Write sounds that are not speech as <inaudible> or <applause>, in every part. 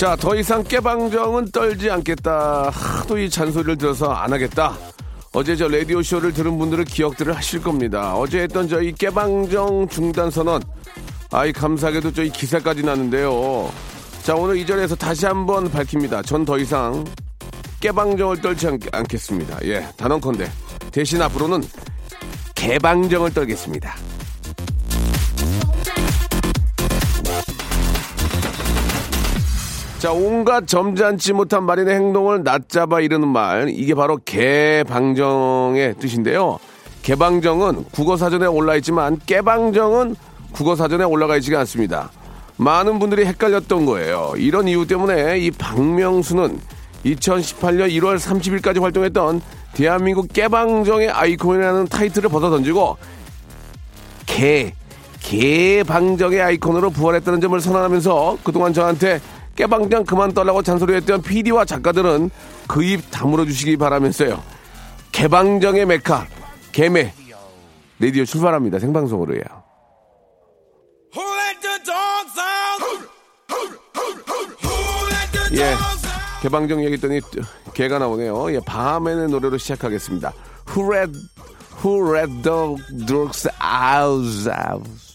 자, 더 이상 깨방정은 떨지 않겠다. 하도 이 잔소리를 들어서 안 하겠다. 어제 저 라디오쇼를 들은 분들은 기억들을 하실 겁니다. 어제 했던 저희 깨방정 중단 선언. 아이, 감사하게도 저희 기사까지 났는데요. 자, 오늘 이 자리에서 다시 한번 밝힙니다. 전 더 이상 깨방정을 떨지 않, 않겠습니다. 예, 단언컨대. 대신 앞으로는 개방정을 떨겠습니다. 자, 온갖 점잖지 못한 말인의 행동을 낮잡아 이르는 말. 이게 바로 개방정의 뜻인데요. 개방정은 국어 사전에 올라 있지만 깨방정은 국어 사전에 올라가 있지가 않습니다. 많은 분들이 헷갈렸던 거예요. 이런 이유 때문에 이 박명수는 2018년 1월 30일까지 활동했던 대한민국 깨방정의 아이콘이라는 타이틀을 벗어던지고 개, 개방정의 아이콘으로 부활했다는 점을 선언하면서 그동안 저한테 깨방장 그만 떨라고 잔소리했던 PD와 작가들은 그 입 다물어 주시기 바라면서요. 개방정의 메카 개매 레디오 출발합니다. 생방송으로요. 예, 개방정 얘기했더니 개가 나오네요. 예, 밤에는 노래로 시작하겠습니다. Who read, who read the drugs out?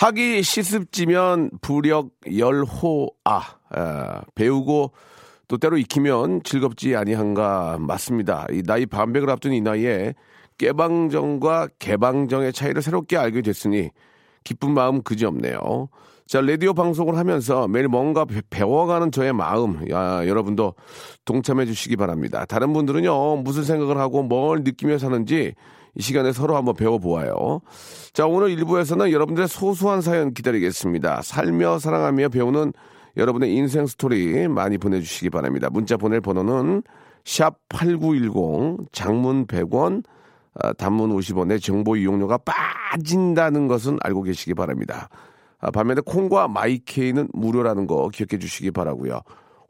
학이 시습지면 부력 열호아 아, 배우고 또 때로 익히면 즐겁지 아니한가 맞습니다. 이 나이 반백을 앞둔 이 나이에 깨방정과 개방정의 차이를 새롭게 알게 됐으니 기쁜 마음 그지 없네요. 자, 라디오 방송을 하면서 매일 뭔가 배워가는 저의 마음, 야, 여러분도 동참해 주시기 바랍니다. 다른 분들은요, 무슨 생각을 하고 뭘 느끼며 사는지 이 시간에 서로 한번 배워보아요. 자, 오늘 1부에서는 여러분들의 소소한 사연 기다리겠습니다. 살며 사랑하며 배우는 여러분의 인생 스토리 많이 보내주시기 바랍니다. 문자 보낼 번호는 샵 8910, 장문 100원, 아, 단문 50원의 정보 이용료가 빠진다는 것은 알고 계시기 바랍니다. 아, 반면에 콩과 마이케이는 무료라는 거 기억해 주시기 바라고요.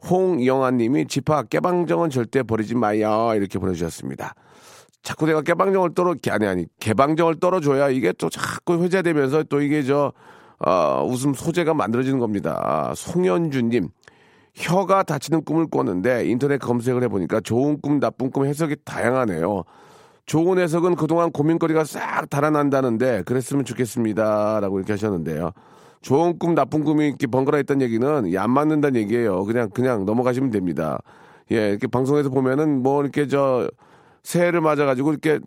홍영아 님이 집합 깨방정은 절대 버리지 마요. 이렇게 보내주셨습니다. 자꾸 내가 개방정을 떨어 아니 아니 개방정을 떨어줘야 이게 또 자꾸 회자되면서 또 이게 저 어, 웃음 소재가 만들어지는 겁니다. 송현주님 혀가 다치는 꿈을 꿨는데 인터넷 검색을 해보니까 좋은 꿈 나쁜 꿈 해석이 다양하네요. 좋은 해석은 그동안 고민거리가 싹 달아난다는데 그랬으면 좋겠습니다라고 이렇게 하셨는데요. 좋은 꿈 나쁜 꿈이 이렇게 번갈아 있다는 얘기는 안 맞는다는 얘기예요. 그냥 그냥 넘어가시면 됩니다. 예 이렇게 방송에서 보면은 뭐 이렇게 저 새해를 맞아가지고 이렇게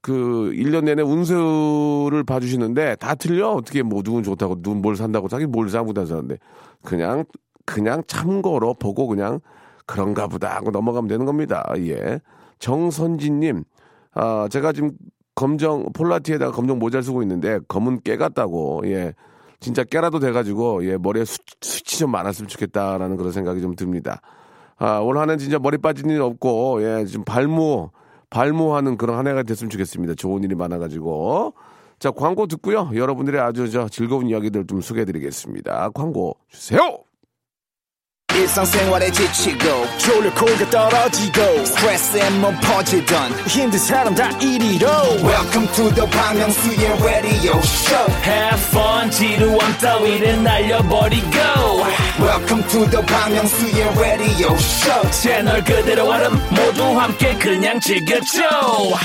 그 1년 내내 운세를 봐주시는데 다 틀려? 어떻게 뭐 누군 좋다고 누군 뭘 산다고 자기 뭘 사고 다사는데 그냥 그냥 참고로 보고 그냥 그런가 보다 하고 넘어가면 되는 겁니다. 예. 정선진님, 아, 제가 지금 검정, 폴라티에다가 검정 모자를 쓰고 있는데 검은 깨 같다고, 예. 진짜 깨라도 돼가지고, 예, 머리에 수, 수치 좀 많았으면 좋겠다라는 그런 생각이 좀 듭니다. 아, 올 한 해 진짜 머리 빠진 일 없고, 예, 좀 발모, 발모하는 그런 한 해가 됐으면 좋겠습니다. 좋은 일이 많아가지고. 자, 광고 듣고요. 여러분들의 아주 저 즐거운 이야기들 좀 소개해드리겠습니다. 광고 주세요! 일상생활에 지치고, 졸려 코가 떨어지고, 스트레스에 몸 퍼지던, 힘든 사람 다 이리로. welcome to the Bang Myung-soo's radio show Have fun 지루함 따위를 날려버리고 welcome to the Bang Myung-soo's radio show 채널 그대로 얼음 모두 함께 그냥 즐겨줘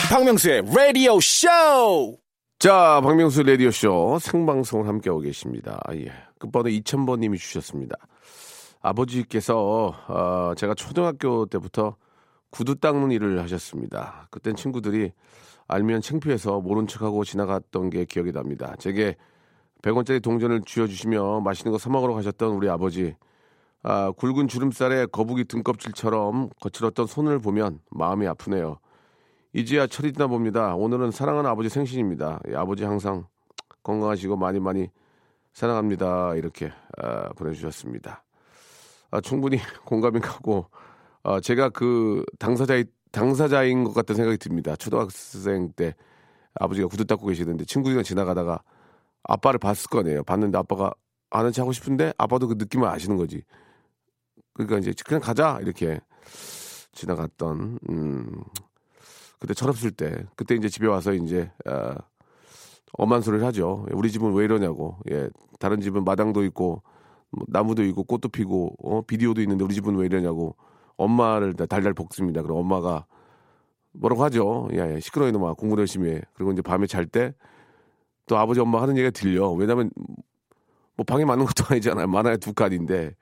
박명수의 라디오 쇼. 자, 박명수 라디오 쇼 생방송을 함께하고 계십니다. 예. 끝번호 2000번님이 주셨습니다. 아버지께서, 어, 제가 초등학교 때부터 구두 닦는 일을 하셨습니다. 그땐 친구들이 알면 창피해서 모른 척하고 지나갔던 게 기억이 납니다. 제게 100원짜리 동전을 쥐어주시며 맛있는 거 사먹으러 가셨던 우리 아버지. 아, 굵은 주름살에 거북이 등껍질처럼 거칠었던 손을 보면 마음이 아프네요. 이제야 철이 지나 봅니다. 오늘은 사랑하는 아버지 생신입니다. 예, 아버지 항상 건강하시고 많이 많이 사랑합니다. 이렇게 아, 보내주셨습니다. 아, 충분히 <laughs> 공감이 가고 아, 제가 그 당사자의 당사자인 것 같다는 생각이 듭니다. 초등학생 때 아버지가 구두 닦고 계시는데 친구들이랑 지나가다가 아빠를 봤을 거 아니에요. 봤는데 아빠가 아는 체 하고 싶은데 아빠도 그 느낌을 아시는 거지. 그러니까 이제 그냥 가자 이렇게 지나갔던 음 그때 철없을 때 그때 이제 집에 와서 이제 아, 엄한 소리를 하죠. 우리 집은 왜 이러냐고. 예. 다른 집은 마당도 있고 뭐 나무도 있고 꽃도 피고 어 비디오도 있는데 우리 집은 왜 이러냐고 엄마를 달달 볶습니다. 그럼 엄마가 뭐라고 하죠. 야, 야 시끄러워 이놈아 공부 열심히 해. 그리고 이제 밤에 잘 때 또 아버지 엄마 하는 얘기가 들려. 왜냐면 뭐 방에 많은 것도 <laughs> 아니잖아요. 많아야 두 칸인데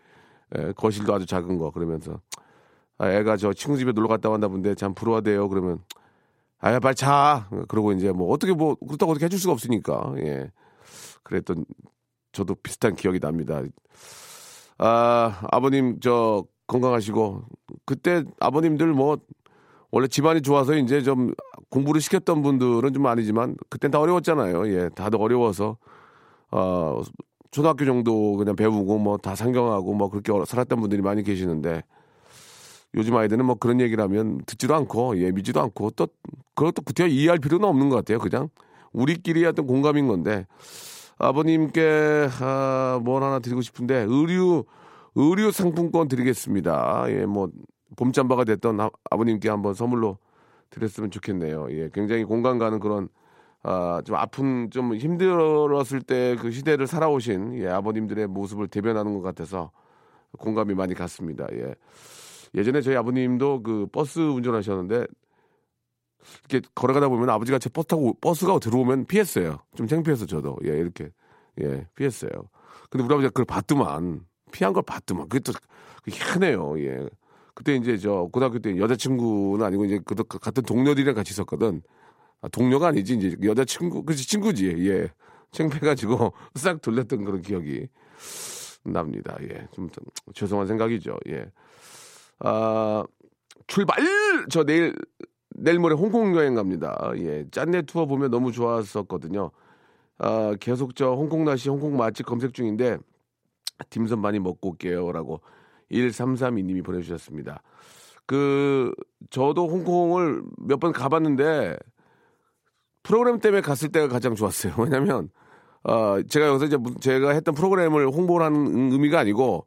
예, 거실도 아주 작은 거 그러면서 아, 애가 저 친구 집에 놀러 갔다 왔나 본데 참 부러워대요. 그러면 아야 빨리 자. 그러고 이제 뭐 어떻게 뭐 그렇다고 어떻게 해줄 수가 없으니까 예. 그랬던 저도 비슷한 기억이 납니다. 아 아버님 저 건강하시고 그때 아버님들 뭐 원래 집안이 좋아서 이제 좀 공부를 시켰던 분들은 좀 아니지만 그땐 다 어려웠잖아요. 예, 다들 어려워서 어 초등학교 정도 그냥 배우고 뭐 다 상경하고 뭐 그렇게 살았던 분들이 많이 계시는데 요즘 아이들은 뭐 그런 얘기를 하면 듣지도 않고 예 믿지도 않고 또 그것도 구태여 이해할 필요는 없는 것 같아요. 그냥 우리끼리 어떤 공감인 건데 아버님께 아, 뭘 하나 드리고 싶은데 의류 의류 상품권 드리겠습니다. 예, 뭐 봄잠바가 됐던 아, 아버님께 한번 선물로 드렸으면 좋겠네요. 예, 굉장히 공감 가는 그런 아, 좀 아픈 좀 힘들었을 때 그 시대를 살아오신 예, 아버님들의 모습을 대변하는 것 같아서 공감이 많이 갔습니다. 예. 예전에 저희 아버님도 그 버스 운전하셨는데 이렇게 걸어가다 보면 아버지가 제 버스 타고 버스가 들어오면 피했어요. 좀 창피해서 저도 예 이렇게 예 피했어요. 근데 우리 아버지가 그걸 봤더만 피한 걸 봤더만 그게 또 희한해요. 예. 그때 이제 저 고등학교 때 여자친구는 아니고 이제 그 같은 동료들이랑 같이 있었거든. 아, 동료가 아니지 이제 여자친구 그렇지 친구지. 예. 창피해가지고 <laughs> 싹 돌렸던 그런 기억이 납니다. 예. 좀, 좀 죄송한 생각이죠. 예. 아 출발! 저 내일 내일 모레 홍콩 여행 갑니다. 예, 짠내 투어 보면 너무 좋았었거든요. 아, 계속 저 홍콩 날씨, 홍콩 맛집 검색 중인데 딤섬 많이 먹고 올게요라고 1332님이 보내주셨습니다. 그 저도 홍콩을 몇 번 가봤는데 프로그램 때문에 갔을 때가 가장 좋았어요. <laughs> 왜냐면 어, 제가 여기서 이제 제가 했던 프로그램을 홍보를 하는 의미가 아니고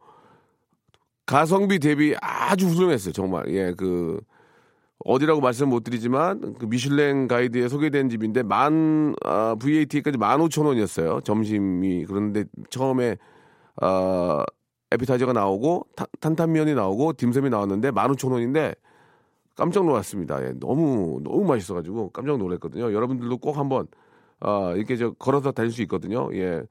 가성비 대비 아주 훌륭했어요. 정말 예 그 어디라고 말씀 못 드리지만 그 미슐랭 가이드에 소개된 집인데 만 아, VAT까지 만 오천 원이었어요. 점심이 그런데 처음에 아 에피타이저가 나오고 타, 탄탄면이 나오고 딤섬이 나왔는데 만 오천 원인데 깜짝 놀랐습니다. 예, 너무 너무 맛있어가지고 깜짝 놀랐거든요. 여러분들도 꼭 한번 아, 이렇게 저 걸어서 다닐 수 있거든요. 예.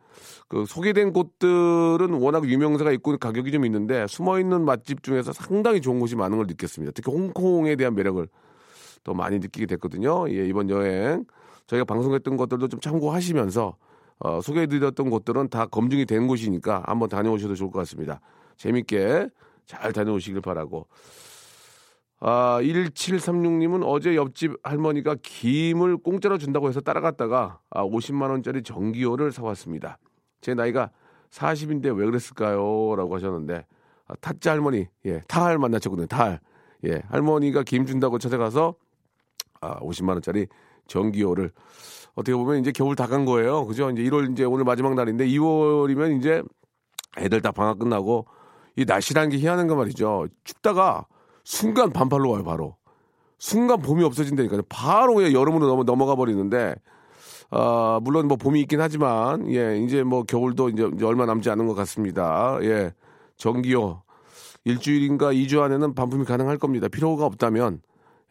그 소개된 곳들은 워낙 유명세가 있고 가격이 좀 있는데 숨어 있는 맛집 중에서 상당히 좋은 곳이 많은 걸 느꼈습니다. 특히 홍콩에 대한 매력을 더 많이 느끼게 됐거든요. 예, 이번 여행 저희가 방송했던 것들도 좀 참고하시면서 어, 소개해드렸던 곳들은 다 검증이 된 곳이니까 한번 다녀오셔도 좋을 것 같습니다. 재밌게 잘 다녀오시길 바라고. 아, 1736님은 어제 옆집 할머니가 김을 공짜로 준다고 해서 따라갔다가 아, 50만원짜리 전기요를 사왔습니다. 제 나이가 40인데 왜 그랬을까요? 라고 하셨는데, 아, 타짜 할머니, 예, 타할 만나셨거든요, 타할. 예, 할머니가 김 준다고 찾아가서 아, 50만원짜리 전기요를 어떻게 보면 이제 겨울 다 간 거예요. 그죠? 이제 1월 이제 오늘 마지막 날인데 2월이면 이제 애들 다 방학 끝나고 이 날씨라는 게 희한한 거 말이죠. 춥다가 순간 반팔로 와요, 바로. 순간 봄이 없어진다니까요. 바로 그냥 여름으로 넘어, 넘어가 버리는데, 아, 물론 뭐 봄이 있긴 하지만, 예, 이제 뭐 겨울도 이제, 이제 얼마 남지 않은 것 같습니다. 예. 전기요. 일주일인가 2주 안에는 반품이 가능할 겁니다. 필요가 없다면,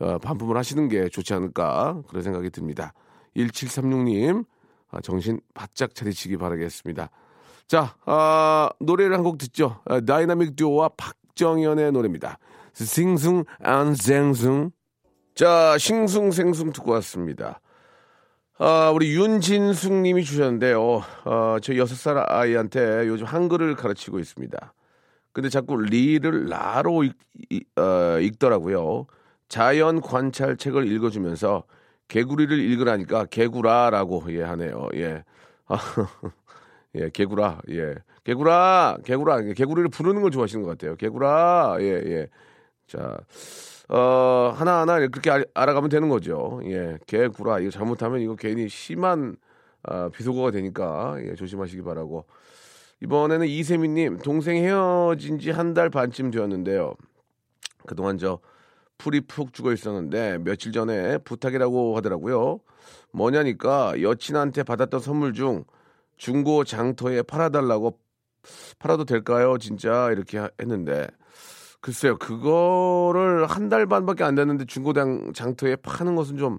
어, 반품을 하시는 게 좋지 않을까. 그런 생각이 듭니다. 1736님, 아, 정신 바짝 차리시기 바라겠습니다. 자, 아, 노래를 한 곡 듣죠. 아, 다이나믹 듀오와 박정현의 노래입니다. 싱숭 안생숭. 자, 싱숭생숭 듣고 왔습니다. 아, 우리 윤진숙 님이 주셨는데요. 아, 저 여섯 살 아이한테 요즘 한글을 가르치고 있습니다. 근데 자꾸 리를 라로 읽, 어, 읽더라고요. 자연 관찰 책을 읽어주면서 개구리를 읽으라니까 개구라라고 예 하네요. 예. 아, <laughs> 예, 개구라. 예. 개구라. 개구라. 개구리를 부르는 걸 좋아하시는 것 같아요. 개구라. 예, 예. 자. 어, 하나하나 그렇게 알, 알아가면 되는 거죠. 예. 개 구라. 이거 잘못하면 이거 괜히 심한 아, 비속어가 되니까 예, 조심하시기 바라고. 이번에는 이세미님 동생 헤어진 지 한 달 반쯤 되었는데요. 그동안 저 풀이 푹 죽어 있었는데 며칠 전에 부탁이라고 하더라고요. 뭐냐니까 여친한테 받았던 선물 중 중고 장터에 팔아달라고 팔아도 될까요? 진짜 이렇게 하- 했는데 글쎄요 그거를 한 달 반밖에 안 됐는데 중고장 장터에 파는 것은 좀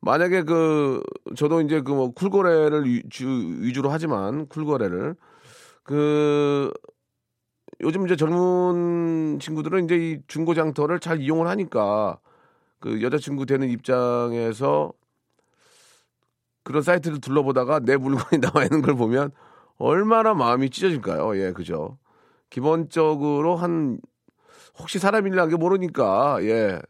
만약에 그 저도 이제 그 뭐 쿨거래를 위, 주, 위주 로 하지만 쿨거래를 그 요즘 이제 젊은 친구들은 이제 이 중고 장터를 잘 이용을 하니까 그 여자친구 되는 입장에서 그런 사이트를 둘러보다가 내 물건이 <laughs> 나와 있는 걸 보면 얼마나 마음이 찢어질까요? 예, 그죠. 기본적으로 한 혹시 사람이라는 게 모르니까 예.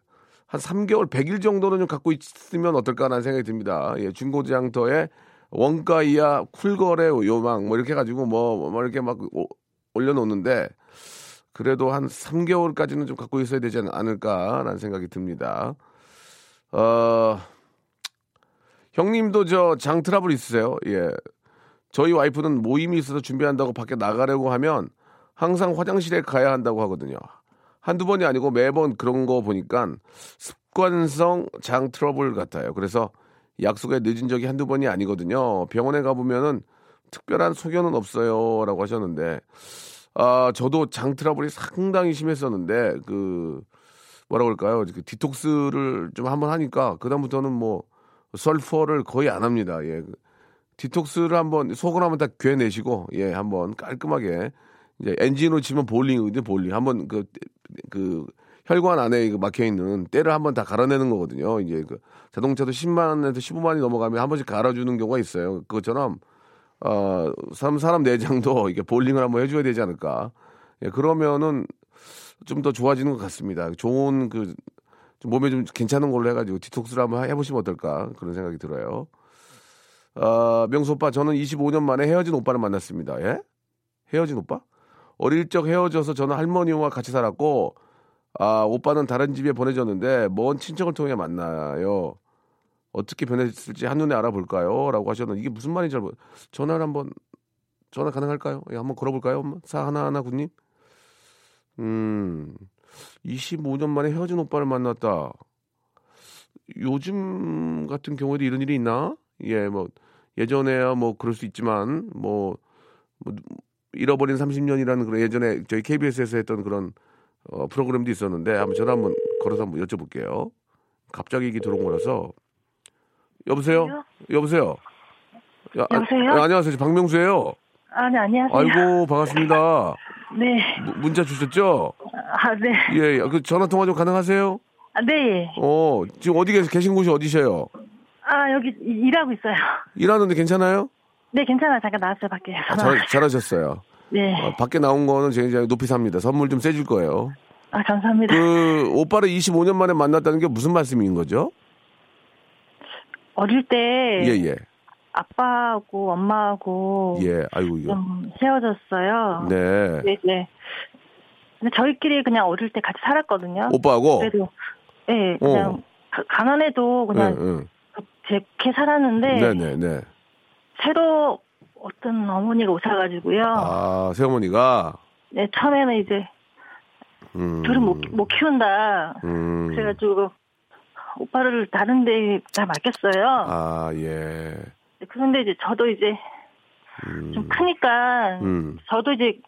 한 3개월, 100일 정도는 좀 갖고 있으면 어떨까라는 생각이 듭니다. 예, 중고장터에 원가 이하 쿨거래 요망 뭐 이렇게 해가지고 뭐, 뭐 이렇게 막 오- 올려놓는데 그래도 한 3개월까지는 좀 갖고 있어야 되지 않을까라는 생각이 듭니다. 어, 형님도 저 장 트러블 있으세요? 예. 저희 와이프는 모임이 있어서 준비한다고 밖에 나가려고 하면 항상 화장실에 가야 한다고 하거든요. 한두 번이 아니고 매번 그런 거 보니까 습관성 장 트러블 같아요. 그래서 약속에 늦은 적이 한두 번이 아니거든요. 병원에 가보면은 특별한 소견은 없어요. 라고 하셨는데, 아, 저도 장 트러블이 상당히 심했었는데, 그, 뭐라고 할까요? 그 디톡스를 좀 한번 하니까, 그다음부터는 뭐, 설사를 거의 안 합니다. 예. 디톡스를 한번, 속을 한번 다 게워내시고, 예, 한번 깔끔하게, 이제 엔진으로 치면 보링이거든요, 보링. 한번 그, 그, 혈관 안에 그 막혀 있는 때를 한번 다 갈아내는 거거든요. 이제 그 자동차도 10만에서 15만이 넘어가면 한 번씩 갈아주는 경우가 있어요. 그것처럼 어, 사람, 사람 내장도 <laughs> 이게 볼링을 한번 해줘야 되지 않을까. 예, 그러면은 좀 더 좋아지는 것 같습니다. 좋은 그, 좀 몸에 좀 괜찮은 걸로 해가지고 디톡스를 한번 해보시면 어떨까. 그런 생각이 들어요. 어, 명수 오빠, 저는 25년 만에 헤어진 오빠를 만났습니다. 예? 헤어진 오빠? 어릴 적 헤어져서 저는 할머니와 같이 살았고, 아, 오빠는 다른 집에 보내졌는데, 먼 친척을 통해 만나요. 어떻게 변했을지 한눈에 알아볼까요? 라고 하셨는데, 이게 무슨 말인지 잘 모르, 전화를 한번, 전화 가능할까요? 예, 한번 걸어볼까요? 한번? 사 하나하나 군님? 음, 25년 만에 헤어진 오빠를 만났다. 요즘 같은 경우에도 이런 일이 있나? 예, 뭐, 예전에야 뭐 그럴 수 있지만, 뭐, 뭐 잃어버린 30년이라는 그런 예전에 저희 KBS에서 했던 그런 어, 프로그램도 있었는데 한번 전화 한번 걸어서 한번 여쭤볼게요. 갑자기 이게 들어온 거라서. 여보세요? 여보세요? 야, 아, 여보세요? 아, 안녕하세요. 저 박명수예요. 아, 네, 안녕하세요. 아이고 반갑습니다. <laughs> 네. 무- 문자 주셨죠? 아, 네. 예, 예. 그 전화 통화 좀 가능하세요? 아, 네. 어, 지금 어디 계시, 계신 곳이 어디세요? 아, 여기 이- 일하고 있어요. 일하는데 괜찮아요? 네, 괜찮아. 잠깐 나왔어요, 밖에. 아, 잘, 잘하셨어요. 네. 어, 밖에 나온 거는 이제 높이 삽니다. 선물 좀 세줄 거예요. 아, 감사합니다. 그 오빠를 25년 만에 만났다는 게 무슨 말씀인 거죠? 어릴 때 예, 예. 아빠하고 엄마하고 예, 아이고 이거. 좀 헤어졌어요. 네. 네, 네. 근데 저희끼리 그냥 어릴 때 같이 살았거든요. 오빠하고 그래도 네, 그냥 가- 가난해도 네, 그냥 제게 살았는데 네, 네, 네. 새로 어떤 어머니가 오셔가지고요. 아, 새어머니가 네, 처음에는 이제 음. 둘은 못, 못 키운다. 음. 그래가지고 오빠를 다른 데다 맡겼어요. 아, 예. 그런데 이제 저도 이제 음. 좀 크니까 음. 저도 이제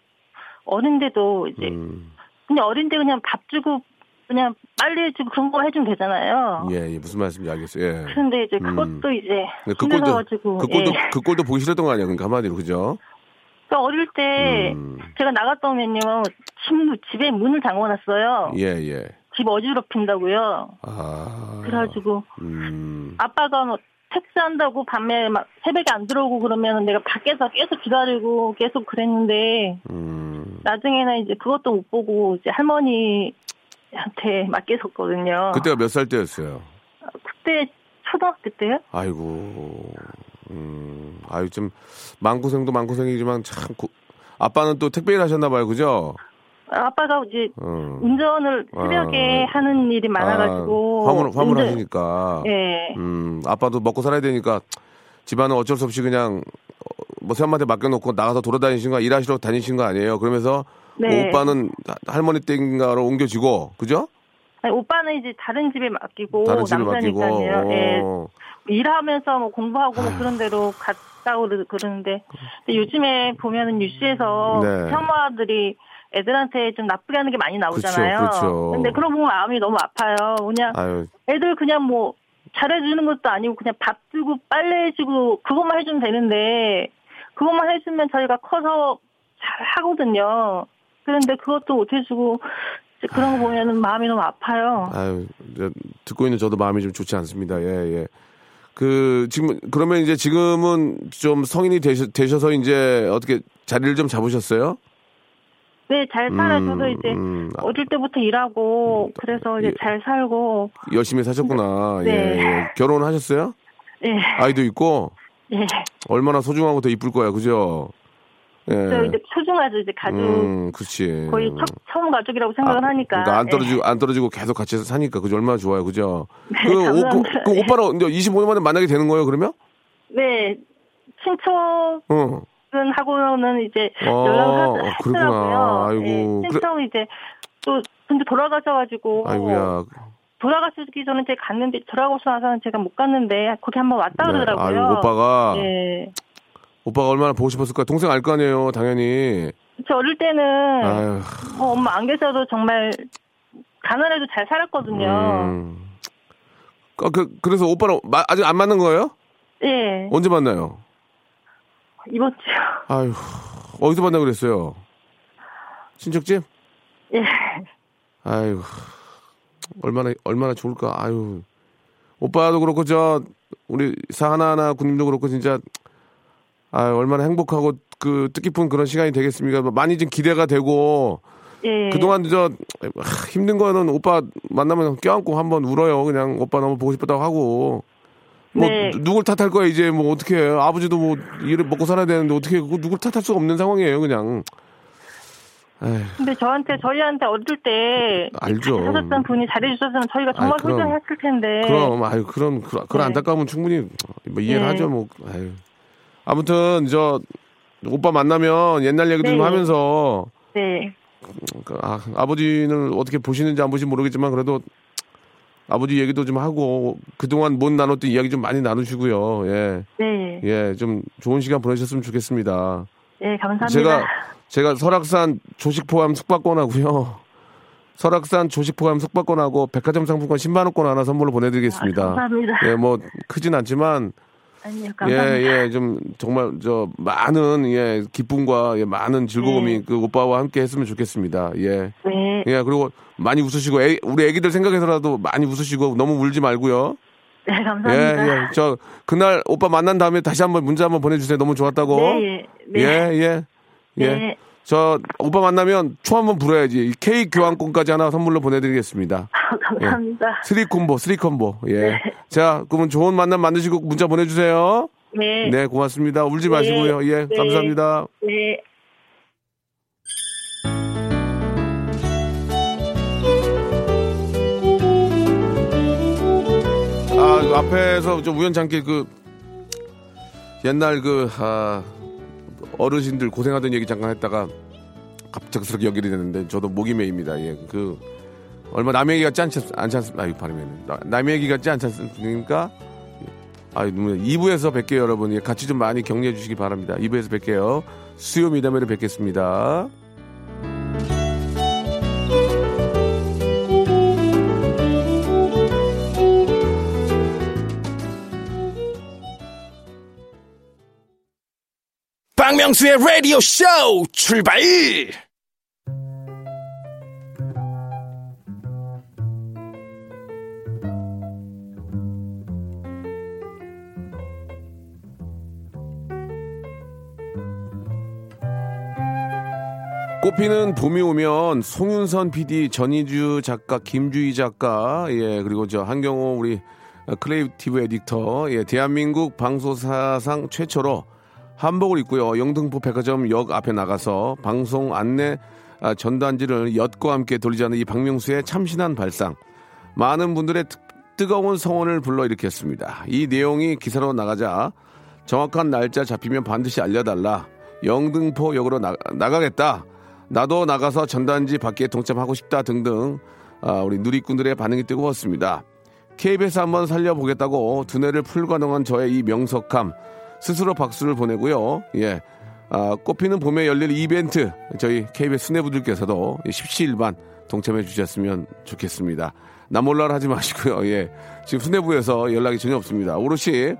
어린데도 이제 음. 그냥 어린데 그냥 밥 주고 그냥 빨리 해주고 그런 거 해 주면 되잖아요. 예, 예. 무슨 말씀인지 알겠어요. 예. 그런데 이제 음. 그것도 이제 그 꼴도 그 꼴도 예. 그 꼴도 보기 싫었던 거 아니야? 그러니까 한마디로 그죠? 그러니까 어릴 때 음. 제가 나갔다 오면요 집, 집에 문을 잠궈놨어요. 예, 예. 집 어지럽힌다고요. 아. 그래가지고 음. 아빠가 뭐 택시한다고 밤에 막 새벽에 안 들어오고 그러면 내가 밖에서 계속 기다리고 계속 그랬는데 음. 나중에는 이제 그것도 못 보고 이제 할머니 한테 맡겼었거든요. 그때가 몇 살 때였어요? 그때 초등학교 때요? 아이고. 음. 아유 좀 마음고생도 마음고생이지만 참 고- 아빠는 또 택배 일 하셨나 봐요, 그죠? 아빠가 이제 어. 운전을 새벽에 아. 하는 일이 많아가지고 아, 화물 화물 하시니까. 예. 음, 아빠도 먹고 살아야 되니까 집안은 어쩔 수 없이 그냥 어, 뭐 새엄마한테 맡겨놓고 나가서 돌아다니신 거 일하시러 다니신 거 아니에요. 그러면서 네. 오빠는 하- 할머니 댁인가로 옮겨지고 그죠? 아니, 오빠는 이제 다른 집에 맡기고 다른 집에 맡기고. 예. 어. 일하면서 뭐 공부하고 뭐 그런 데로 갔다 그러- 그러는데 요즘에 보면은 뉴스에서 네. 시어머들이 애들한테 좀 나쁘게 하는 게 많이 나오잖아요. 그렇죠, 그렇죠. 근데 그런 거 보면 마음이 너무 아파요. 그냥 아유, 애들 그냥 뭐 잘해주는 것도 아니고 그냥 밥 주고 빨래 해주고 그것만 해주면 되는데 그것만 해주면 저희가 커서 잘 하거든요. 그런데 그것도 못 해주고 그런 거 보면은 마음이 너무 아파요. 아유, 저, 듣고 있는 저도 마음이 좀 좋지 않습니다. 예, 예. 그, 지금, 그러면 이제 지금은 좀 성인이 되셔, 되셔서 이제 어떻게 자리를 좀 잡으셨어요? 네, 잘 살아요. 음, 저도 이제 음, 아, 어릴 때부터 일하고 그래서 이제 예. 잘 살고 열심히 사셨구나. 네. 예, 예. 결혼하셨어요? 예, 아이도 있고? 예. 얼마나 소중하고 더 이쁠 거야, 그죠? 예. 저 이제 소중하죠 이제 가족 음, 그치. 거의 첫, 처음 가족이라고 생각을 아, 하니까. 그러니까 안 예. 떨어지고, 안 떨어지고 계속 같이 사니까, 그죠? 얼마나 좋아요, 그죠? 네, 그, 오, 그. 그 이제 25년 만에 만나게 되는 거예요, 그러면? 네, 친척 어. 하고는 이제 어, 연락을 하-. 하더라고요. 아이고. 예, 친척 이제 또 근데 돌아가셔가지고 아이고야. 돌아가시기 전에 제가 갔는데 돌아가시고 나서는 제가 못 갔는데 거기 한번 왔다 네. 그러더라고요. 아이고, 오빠가, 예. 오빠가 얼마나 보고 싶었을까? 동생 알 거 아니에요, 당연히. 저 어릴 때는 아유, 뭐 엄마 안 계셔도 정말 가난해도 잘 살았거든요. 음. 아, 그, 그래서 오빠랑 마- 아직 안 만난 거예요? 예. 언제 만나요? 이번 주. 아유, 어디서 만나 그랬어요? 친척집? 예. 아유, 얼마나, 얼마나 좋을까. 아유. 오빠도 그렇고, 저, 우리 사하나하나 군님도 그렇고, 진짜, 아유, 얼마나 행복하고, 그, 뜻깊은 그런 시간이 되겠습니까? 많이 좀 기대가 되고, 예. 그동안 저, 하, 힘든 거는 오빠 만나면 껴안고 한번 울어요. 그냥 오빠 너무 보고 싶다고 하고. 뭐, 네. 누- 누굴 탓할 거야, 이제 뭐, 어떻게 해요. 아버지도 뭐, 일을 먹고 살아야 되는데, 어떻게, 그거 누굴 탓할 수가 없는 상황이에요, 그냥. 에휴. 근데 저한테 저희한테 어릴 때 알죠. 사셨던 분이 잘해주셨으면 저희가 정말 아이, 그럼. 소중했을 텐데. 그럼 아유 그런 그런, 그런 네. 안타까움은 충분히 뭐 이해를 네. 하죠 뭐 아유. 아무튼 저 오빠 만나면 옛날 얘기도 좀 네. 하면서 네. 그, 아, 아버지는 어떻게 보시는지 안 보시는지 모르겠지만 그래도 아버지 얘기도 좀 하고 그동안 못 나눴던 이야기 좀 많이 나누시고요 예 네. 예, 좀 좋은 시간 보내셨으면 좋겠습니다. 네, 감사합니다. 제가 제가 설악산 조식 포함 숙박권하고요. <laughs> 설악산 조식 포함 숙박권하고 백화점 상품권 10만 원권 하나 선물로 보내드리겠습니다. 아, 감사합니다. 예, 뭐 크진 않지만 아니요, 예, 감사합니다. 예, 좀 정말 저 많은 예 기쁨과 예, 많은 즐거움이 네. 그 오빠와 함께 했으면 좋겠습니다. 예, 네. 예, 그리고 많이 웃으시고 애, 우리 애기들 생각해서라도 많이 웃으시고 너무 울지 말고요. 네, 예, 감사합니다. 예, 저 그날 오빠 만난 다음에 다시 한번 문자 한번 보내주세요. 너무 좋았다고. 네, 네. 예, 예, 예. 네. 저 오빠 만나면 초 한번 불어야지. 이 케이크 교환권까지 하나 선물로 보내드리겠습니다. <laughs> 감사합니다. three combo, three combo. 예. 네. 자, 그러면 좋은 만남 만드시고 문자 보내주세요. 네. 네, 고맙습니다. 울지 마시고요. 예, 네. 감사합니다. 네. 아, 그 앞에서 좀 우연찮게 그 옛날 그 아, 어르신들 고생하던 얘기 잠깐 했다가 갑작스럽게 연결이 됐는데 저도 목이 메입니다. 예, 그 얼마 남의 얘기 같지 않지, 않지 않습니까? 아유, 발음이 나- 남의 얘기 같지 않지 않습니까? 아유, 2부에서 뵐게요, 여러분. 예, 같이 좀 많이 격려해 주시기 바랍니다. 2부에서 뵐게요. 수요 미담회를 뵙겠습니다. 박명수의 라디오 쇼 출발! 꽃피는 봄이 오면 송윤선 PD, 전희주 작가, 김주희 작가, 예, 그리고 저 한경호 우리 creative editor, 예, 대한민국 방송사상 최초로 한복을 입고요. 영등포 백화점 역 앞에 나가서 방송 안내 아, 전단지를 엿과 함께 돌리자는 이 박명수의 참신한 발상. 많은 분들의 뜨, 뜨거운 성원을 불러일으켰습니다. 이 내용이 기사로 나가자 정확한 날짜 잡히면 반드시 알려달라. 영등포 역으로 나, 나가겠다. 나도 나가서 전단지 받기에 동참하고 싶다 등등 아, 우리 누리꾼들의 반응이 뜨거웠습니다. KBS 한번 살려보겠다고 두뇌를 풀가능한 저의 이 명석함 스스로 박수를 보내고요. 예. 아, 꽃피는 봄에 열릴 이벤트 저희 KBS 수뇌부들께서도 십시일반 동참해 주셨으면 좋겠습니다. 나 몰라라 하지 마시고요. 예. 지금 수뇌부에서 연락이 전혀 없습니다. 오롯이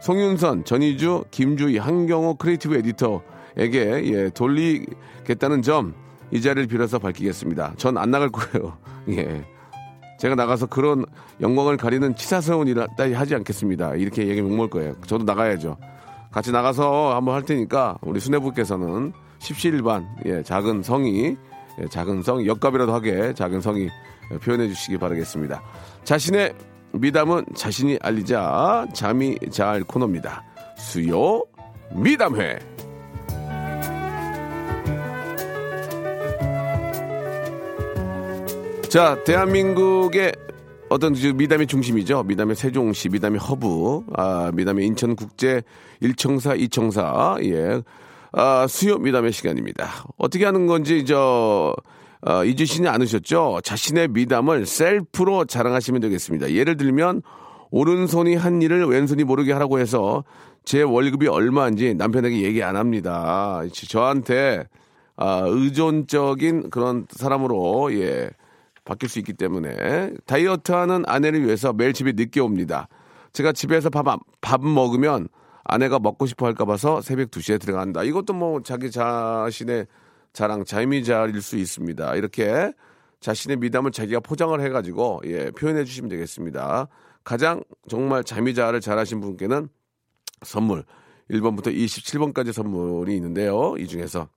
송윤선, 전희주, 김주희, 한경호 creative editor에게 예, 돌리겠다는 점 이 자리를 빌어서 밝히겠습니다. 전 안 나갈 거예요. <laughs> 예. 제가 나가서 그런 영광을 가리는 치사스러운 일을 하지 않겠습니다. 이렇게 얘기 못먹을 거예요. 저도 나가야죠. 같이 나가서 한번 할 테니까 우리 수뇌부께서는 십시일반 예, 작은 성의 예, 작은 성 역값이라도 하게 작은 성의 표현해 주시기 바라겠습니다. 자신의 미담은 자신이 알리자 잠이 잘 코너입니다. 수요 미담회. 자, 대한민국의 어떤 그 미담의 중심이죠. 미담의 세종시, 미담의 허브, 아, 미담의 인천국제 1청사, 2청사, 예. 아, 수요 미담의 시간입니다. 어떻게 하는 건지, 저, 어, 잊으시지 않으셨죠? 자신의 미담을 셀프로 자랑하시면 되겠습니다. 예를 들면, 오른손이 한 일을 왼손이 모르게 하라고 해서 제 월급이 얼마인지 남편에게 얘기 안 합니다. 저한테, 아, 의존적인 그런 사람으로, 예. 바뀔 수 있기 때문에 다이어트하는 아내를 위해서 매일 집에 늦게 옵니다. 제가 집에서 밥, 밥 먹으면 아내가 먹고 싶어 할까 봐서 새벽 2시에 들어간다. 이것도 뭐 자기 자신의 자랑, 자미자일 수 있습니다. 이렇게 자신의 미담을 자기가 포장을 해가지고 예, 표현해 주시면 되겠습니다. 가장 정말 자미자를 잘하신 분께는 선물 1번부터 27번까지 선물이 있는데요. 이 중에서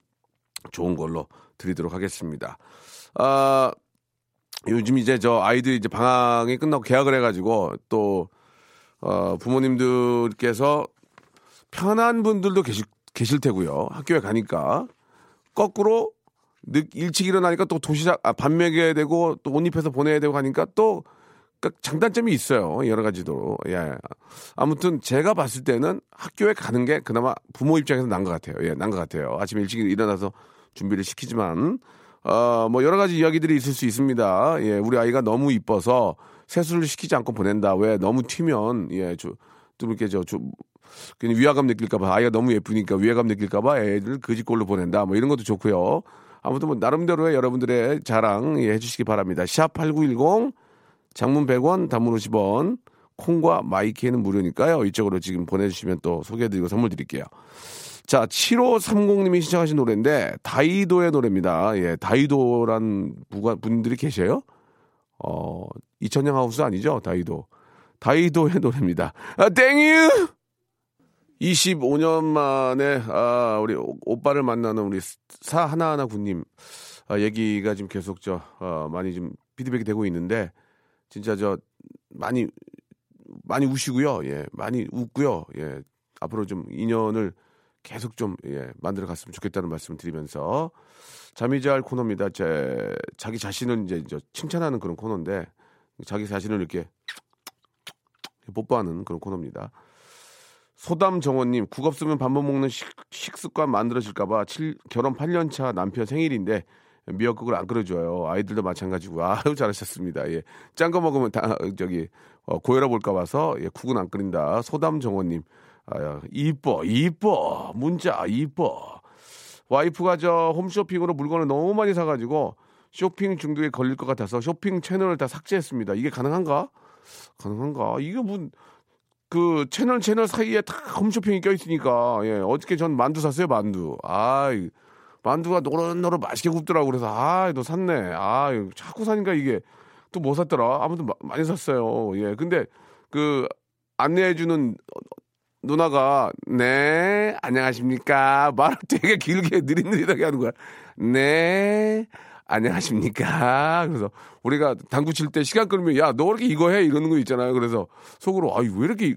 좋은 걸로 드리도록 하겠습니다. 아, 요즘 이제 저 아이들 이제 방학이 끝나고 개학을 해가지고 또 어, 부모님들께서 편한 분들도 계실 계실 테고요. 학교에 가니까 거꾸로 늦, 일찍 일어나니까 또 도시락 아, 밥 먹여야 되고 또 옷 입혀서 보내야 되고 하니까 또 그러니까 장단점이 있어요. 여러 가지도. 예. 아무튼 제가 봤을 때는 학교에 가는 게 그나마 부모 입장에서 난 것 같아요. 예, 난 것 같아요. 아침 일찍 일어나서 준비를 시키지만 어, 뭐 여러 가지 이야기들이 있을 수 있습니다. 예, 우리 아이가 너무 이뻐서 세수를 시키지 않고 보낸다. 왜 너무 튀면 예, 저, 좀 이렇게 저, 좀 그냥 위화감 느낄까봐 아이가 너무 예쁘니까 위화감 느낄까봐 애들 그지꼴로 보낸다. 뭐 이런 것도 좋고요. 아무튼 뭐 나름대로의 여러분들의 자랑 예, 해주시기 바랍니다. 샵 #8910 장문 100원, 단문 50원. 콩과 마이키에는 무료니까요. 이쪽으로 지금 보내주시면 또 소개해드리고 선물 드릴게요. 자, 7530님이 신청하신 노래인데, 다이도의 노래입니다. 예, 다이도란 부가, 분들이 계셔요? 어, 이천영 하우스 아니죠? 다이도. 다이도의 노래입니다. 아, 땡유! 25년 만에, 아, 우리 오빠를 만나는 우리 사 하나하나 군님, 아, 얘기가 지금 계속 저, 어, 많이 좀 피드백이 되고 있는데, 진짜 저, 많이, 많이 우시고요. 예, 많이 웃고요. 예, 앞으로 좀 인연을 계속 좀 예, 만들어 갔으면 좋겠다는 말씀을 드리면서 잠이 잘 코너입니다. 제 자기 자신을 이제, 칭찬하는 그런 코너인데 자기 자신을 이렇게 뽀뽀하는 그런 코너입니다. 소담 정원님 국업 쓰면 밥 못 먹는 식, 식습관 만들어질까봐 결혼 8년 차 남편 생일인데 미역국을 안 끓여줘요. 아이들도 마찬가지고 아유 잘하셨습니다. 예, 짠 거 먹으면 다 저기 어, 고혈압 올까 봐서 예, 국은 안 끓인다. 소담 정원님 아, 이뻐, 이뻐, 문자, 이뻐. 와이프가 저 홈쇼핑으로 물건을 너무 많이 사가지고 쇼핑 중독에 걸릴 것 같아서 쇼핑 채널을 다 삭제했습니다. 이게 가능한가? 가능한가? 이게 뭐, 그 채널 채널 사이에 다 홈쇼핑이 껴있으니까, 예, 어저께 전 만두 샀어요, 만두. 아 만두가 노릇노릇 맛있게 굽더라고. 그래서, 아, 너 샀네. 아, 자꾸 사니까 이게 또 뭐 샀더라? 아무튼 마, 많이 샀어요. 예, 근데 그 안내해주는 누나가 네 안녕하십니까 말을 되게 길게 느릿느릿하게 하는 거야. 네 안녕하십니까. 그래서 우리가 당구 칠 때 시간 끌면 야, 너왜 이렇게 이거 해? 이러는 거 있잖아요. 그래서 속으로 아이, 왜 이렇게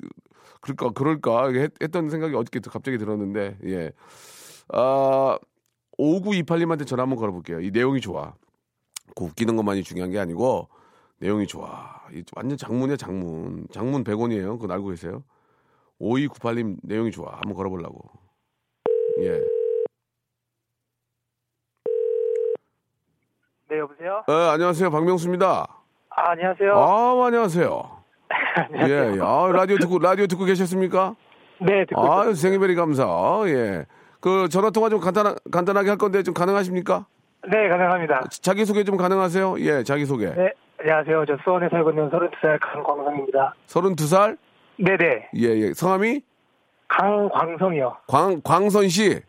그럴까, 그럴까 했, 했던 생각이 어저께 갑자기 들었는데, 예. 아, 5928님한테 전화 한번 걸어볼게요. 이 내용이 좋아. 그 웃기는 것만이 중요한 게 아니고, 내용이 좋아. 이 완전 장문이야, 장문. 장문 100원이에요. 그거 알고 계세요? 5298님 내용이 좋아. 한번 걸어보려고. 예. 네, 여보세요? 어, 안녕하세요. 박명수입니다. 아, 안녕하세요. 아, <laughs> 안녕하세요. 예, 예. 아, 라디오 듣고, 라디오 듣고 계셨습니까? 네, 듣고 아, 있습니다. 생일베리 감사. 예. 그 전화 통화 좀 간단 간단하게 할 건데 좀 가능하십니까? 네, 가능합니다. 자기 소개 좀 가능하세요? 예, 자기 소개. 네, 안녕하세요. 저 수원에 살고 있는 32살 강광성입니다. 32살? 네네. 예, 예. 성함이 강광성이요. 광 광선 씨.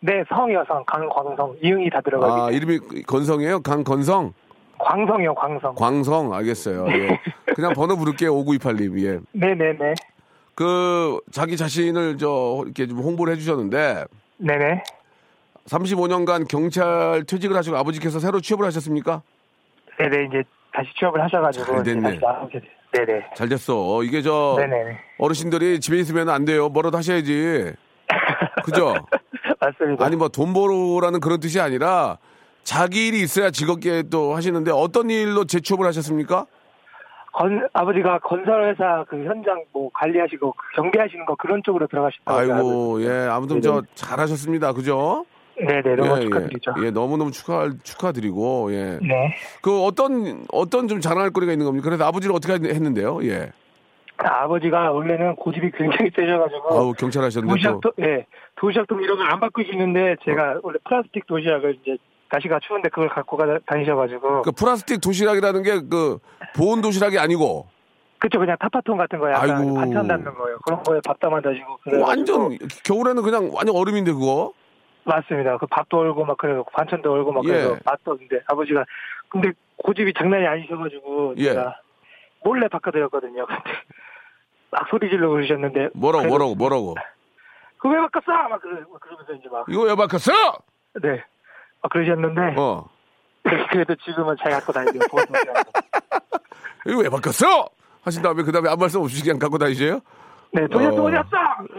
네, 성이요, 성. 강광성. 이응이 다 들어가요. 아, 이름이 건성이에요? 강건성? 광성이요, 광성. 광성 알겠어요. 예. 그냥 번호 부를게요. 5928님. 예. 네네네. 그 자기 자신을 저 이렇게 좀 홍보를 해 주셨는데 네네. 35년간 경찰 퇴직을 하시고 아버지께서 새로 취업을 하셨습니까? 네네, 이제 다시 취업을 하셔가지고. 잘 됐네. 이제 다시 나오게 돼요. 네네. 잘 됐어. 이게 저 네네. 어르신들이 집에 있으면 안 돼요. 뭐라도 하셔야지. <laughs> 그죠? 맞습니다. 아니 뭐 돈 벌으라는 그런 뜻이 아니라 자기 일이 있어야 즐겁게 또 하시는데 어떤 일로 재취업을 하셨습니까? 건, 아버지가 건설회사 그 현장 뭐 관리하시고 그 경비하시는 거 그런 쪽으로 들어가셨다고. 아이고 예 아무튼 저 잘하셨습니다. 그죠? 네네, 너무 예, 축하드리죠. 예, 예, 너무너무 축하 축하드리고 예. 네. 그 어떤 어떤 좀 자랑할 거리가 있는 겁니까? 그래서 아버지를 어떻게 했는데요? 예. 아버지가 원래는 고집이 굉장히 세셔가지고 아우 경찰 하셨는데 또 도시락도 예 도시락도 이런 거안 바꾸시는데 제가 원래 플라스틱 도시락을 이제 날씨가 추운데 그걸 갖고 가 다니셔가지고 그 플라스틱 도시락이라는 게 그 보온 도시락이 아니고 그쵸 그냥 타파통 같은 거 약간 아이고. 반찬 담는 거예요 그런 거에 밥 담아 다시고 완전 겨울에는 그냥 완전 얼음인데 그거 맞습니다 그 밥도 얼고 막 그래서 반찬도 얼고 막 예. 그래서 맛도 없는데 아버지가 근데 고집이 장난이 아니셔가지고 예. 제가 몰래 바꿔드렸거든요 근데 막 소리 질러 그러셨는데 뭐라고 뭐라고 뭐라고 그거 왜 바꿨어 막 그러- 막 그러면서 이제 막 이거 왜 바꿨어? 네. 막 그러셨는데 어 <laughs> 그래도 지금은 잘 갖고 다니죠. <laughs> 이거 왜 바꿨어? 하신 다음에 그 다음에 아무 말씀 없이 그냥 갖고 다니세요? 네, 도시락도 어. 어디 갔어?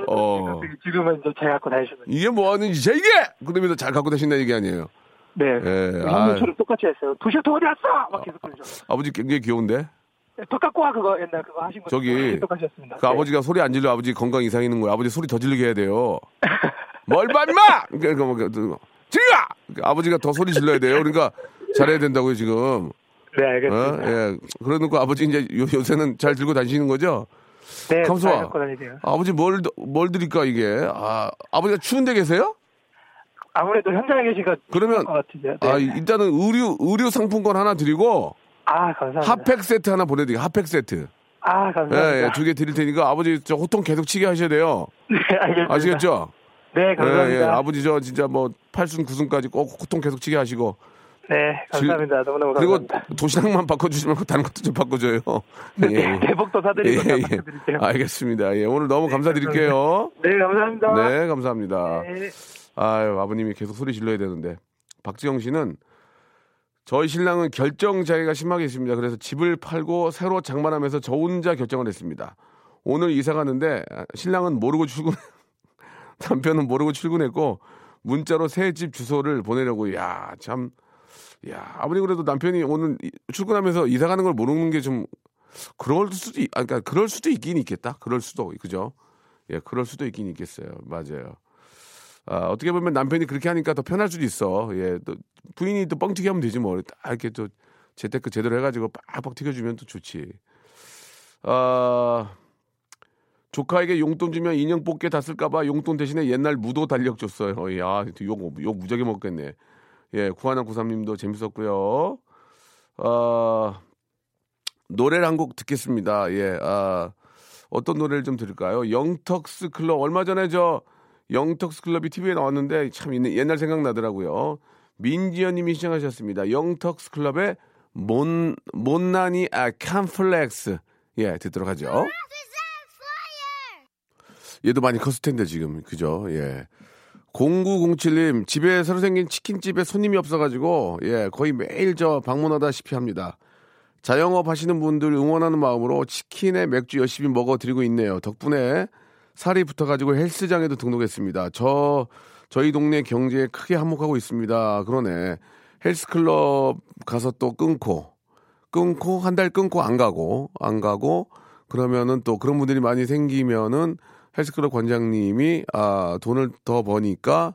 어. 지금은 이제 잘 갖고 다니시는. 이게 뭐 하는 짓이야 이게? 그러면서 잘 갖고 다신다는 얘기 아니에요? 네. 예, 형님처럼 똑같이 했어요. 도시락도 어디 갔어? 막 계속 그러죠. 아버지 굉장히 귀여운데 네, 또 갖고 와 그거 옛날 그거 하신 거. 저기 똑같이. 그 아버지가 소리 안 질러 아버지 건강 이상 있는 거예요. 아버지 소리 더 질르게 해야 돼요. <laughs> 뭘 봐, 임마! 그러니까 뭐, 그, 질러! 그러니까 아버지가 더 소리 질러야 돼요. 그러니까 잘해야 된다고요, 지금. 네, 어? 알겠습니다. 예. 그러놓고 아버지 이제 요, 요새는 잘 들고 다니시는 거죠? 네, 다니세요. 아버지 뭘, 뭘 드릴까, 이게? 아, 아버지가 추운데 계세요? 아무래도 현장에 계시니까 그러면. 네. 아, 일단은 의류, 의류 상품권 하나 드리고, 아, 감사합니다. 핫팩 세트 하나 보내드릴게요. 핫팩 세트. 아, 예, 감사합니다. 예, 두 개 드릴 테니까 아버지 저 호통 계속 치게 하셔야 돼요. 네, 알겠습니다. 아시겠죠? 네, 감사합니다. 예, 예. 아버지 저 진짜 뭐 8순 9순까지 꼭 호통 계속 치게 하시고 네, 감사합니다. 너무너무 그리고 감사합니다. 도시락만 바꿔주지 말고 다른 것도 좀 바꿔줘요. 네, 대복도 사드리고 다 예. 바꿔드릴게요. 알겠습니다. 예, 오늘 너무 감사드릴게요. 네, 감사합니다. 네, 감사합니다. 네. 아유, 아버님이 계속 소리 질러야 되는데. 박지영 씨는 저희 신랑은 결정 장애가 심하게 있습니다. 그래서 집을 팔고 새로 장만하면서 저 혼자 결정을 했습니다. 오늘 이사 가는데 신랑은 모르고 출근, <laughs> 남편은 모르고 출근했고 문자로 새 집 주소를 보내려고 야, 참 야, 아무리 그래도 남편이 오늘 이- 출근하면서 이사 가는 걸 모르는 게 좀 그럴 수도 있, 아, 그러니까 그럴 수도 있긴 있겠다. 그럴 수도 그죠? 예, 그럴 수도 있긴 있겠어요. 맞아요. 아, 어떻게 보면 남편이 그렇게 하니까 더 편할 수도 있어. 예, 또 부인이 또 뻥튀기 하면 되지 뭐. 딱 이렇게 또 재테크 제대로 해가지고 빡빡 튀겨주면 또 좋지. 아, 조카에게 용돈 주면 인형 뽑게 다 쓸까봐 용돈 대신에 옛날 무도 달력 줬어요. 야, 욕, 욕 무지하게 먹겠네. 예, 구하나 구삼님도 재밌었고요. 아, 노래를 한 곡 듣겠습니다. 예, 아, 어떤 노래를 좀 들을까요? 영턱스 클럽. 얼마 전에 저 영턱스 클럽이 TV에 나왔는데 참 옛- 옛날 생각나더라고요. 민지연 님이 시청하셨습니다. 영턱스 클럽의 몬, 몬나니 아, 캄플렉스. 예, 듣도록 하죠. 얘도 많이 컸을 텐데 지금. 그죠? 예. 0907님, 집에 새로 생긴 치킨집에 손님이 없어가지고, 예, 거의 매일 저 방문하다시피 합니다. 자영업 하시는 분들 응원하는 마음으로 치킨에 맥주 열심히 먹어드리고 있네요. 덕분에 살이 붙어가지고 헬스장에도 등록했습니다. 저, 저희 동네 경제에 크게 한몫하고 있습니다. 그러네. 헬스클럽 가서 또 끊고, 끊고, 한 달 끊고 안 가고, 안 가고, 그러면은 또 그런 분들이 많이 생기면은 헬스클럽 관장님이 아 돈을 더 버니까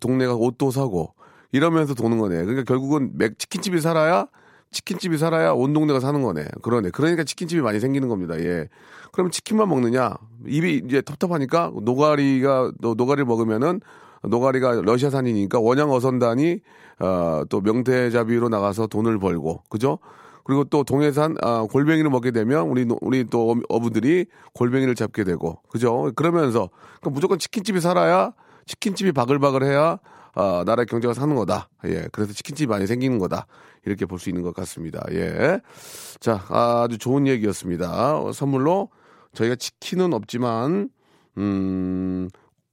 동네가 옷도 사고 이러면서 도는 거네. 그러니까 결국은 맥 치킨집이 살아야 치킨집이 살아야 온 동네가 사는 거네. 그러네. 그러니까 치킨집이 많이 생기는 겁니다. 예. 그럼 치킨만 먹느냐? 입이 이제 텁텁하니까 노가리가 또 노가리를 먹으면은 노가리가 러시아산이니까 원양 어선단이 어, 또 명태잡이로 나가서 돈을 벌고 그죠? 그리고 또 동해산 아, 골뱅이를 먹게 되면 우리 노- 우리 또 어부들이 골뱅이를 잡게 되고 그죠? 그러면서 그러니까 무조건 치킨집이 살아야 치킨집이 바글바글해야 아, 나라의 경제가 사는 거다. 예, 그래서 치킨집이 많이 생기는 거다. 이렇게 볼 수 있는 것 같습니다. 예, 자 아주 좋은 얘기였습니다. 어, 선물로 저희가 치킨은 없지만 음.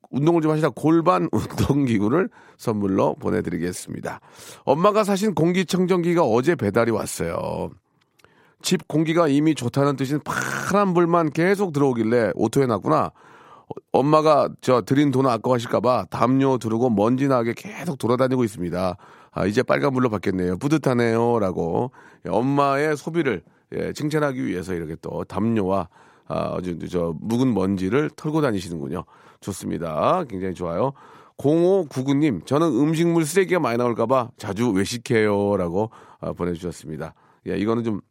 운동을 좀 하시다 골반 <laughs> 운동기구를 선물로 보내드리겠습니다. 엄마가 사신 공기청정기가 어제 배달이 왔어요. 집 공기가 이미 좋다는 뜻인 파란 불만 계속 들어오길래 오토해 놨구나. 어, 엄마가 저 드린 돈 아까워하실까봐 담요 두르고 먼지 나게 계속 돌아다니고 있습니다. 아, 이제 빨간 불로 바뀌었네요. 뿌듯하네요. 라고. 예, 엄마의 소비를 예, 칭찬하기 위해서 이렇게 또 담요와 아, 저, 저 묵은 먼지를 털고 다니시는군요. 좋습니다. 굉장히 좋아요. 0599님, 저는 음식물 쓰레기가 많이 나올까봐 자주 외식해요. 라고 아, 보내주셨습니다. 예, 이거는 좀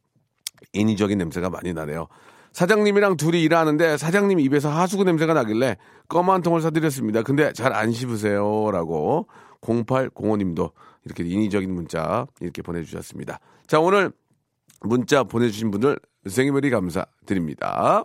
인위적인 냄새가 많이 나네요. 사장님이랑 둘이 일하는데 사장님 입에서 하수구 냄새가 나길래 껌 한 통을 사드렸습니다. 근데 잘 안 씹으세요. 라고 0805님도 이렇게 인위적인 문자 이렇게 보내주셨습니다. 자, 오늘 문자 보내주신 분들 생일베리 감사드립니다.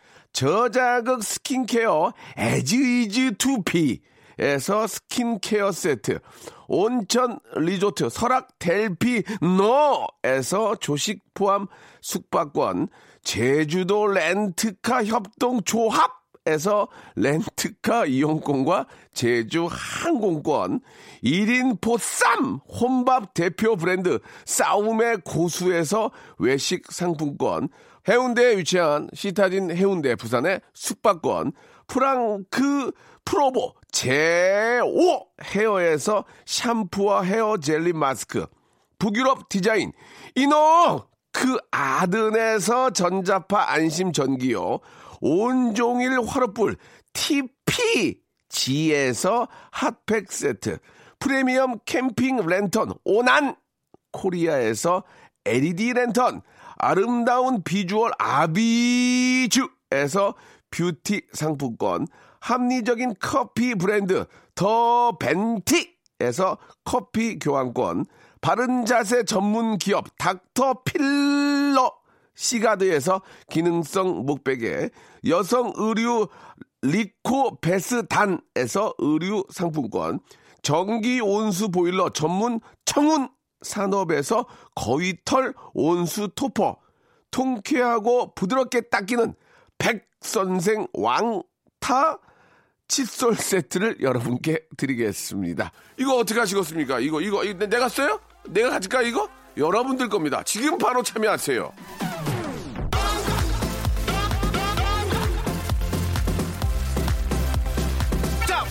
저자극 스킨케어 에즈이즈 투피에서 스킨케어 세트, 온천 리조트 설악 델피 노에서 조식 포함 숙박권, 제주도 렌트카 협동 조합 에서 렌트카 이용권과 제주 항공권, 1인 보쌈 혼밥 대표 브랜드 싸움의 고수에서 외식 상품권, 해운대에 위치한 시타딘 해운대 부산의 숙박권, 프랑크 프로보 제5 헤어에서 샴푸와 헤어 젤리 마스크, 북유럽 디자인 이노 그 아든에서 전자파 안심 전기요, 온종일 화로불 TPG에서 핫팩 세트, 프리미엄 캠핑 랜턴 오난 코리아에서 LED 랜턴, 아름다운 비주얼 아비주에서 뷰티 상품권, 합리적인 커피 브랜드 더 벤티에서 커피 교환권, 바른 자세 전문 기업 닥터 필러 시가드에서 기능성 목베개, 여성 의류 리코 베스단에서 의류 상품권, 전기 온수 보일러 전문 청운 산업에서 거위털 온수 토퍼, 통쾌하고 부드럽게 닦이는 백선생 왕타 칫솔 세트를 여러분께 드리겠습니다. 이거 어떻게 하시겠습니까? 이거, 이거, 이거 내가 써요? 내가 가질까, 이거? 여러분들 겁니다. 지금 바로 참여하세요. 자,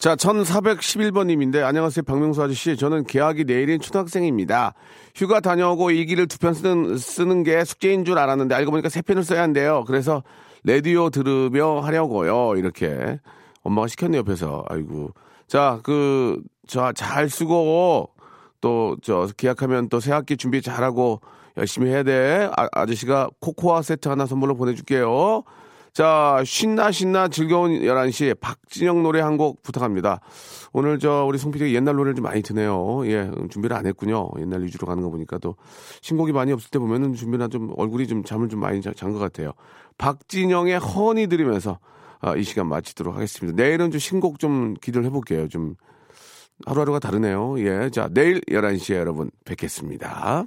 1411번님인데, 안녕하세요, 박명수 아저씨. 저는 계약이 내일인 초등학생입니다. 휴가 다녀오고 일기를 두 편 쓰는, 쓰는 게 숙제인 줄 알았는데, 알고 보니까 세 편을 써야 한대요. 그래서, 라디오 들으며 하려고요. 이렇게. 엄마가 시켰네, 옆에서. 아이고. 자, 그, 저, 잘 쓰고, 또, 저, 계약하면 또 새 학기 준비 잘하고, 열심히 해야 돼. 아, 아저씨가 코코아 세트 하나 선물로 보내줄게요. 자, 신나 신나 즐거운 11시 박진영 노래 한 곡 부탁합니다. 오늘 저 우리 송PD가 옛날 노래를 좀 많이 드네요. 예, 음, 준비를 안 했군요. 옛날 위주로 가는 거 보니까 또 신곡이 많이 없을 때 보면은 준비나 좀 얼굴이 좀 잠을 좀 많이 잔 것 같아요. 박진영의 허니 들으면서 아, 이 시간 마치도록 하겠습니다. 내일은 좀 신곡 좀 기대를 해볼게요. 좀 하루하루가 다르네요. 예. 자, 내일 11시에 여러분 뵙겠습니다.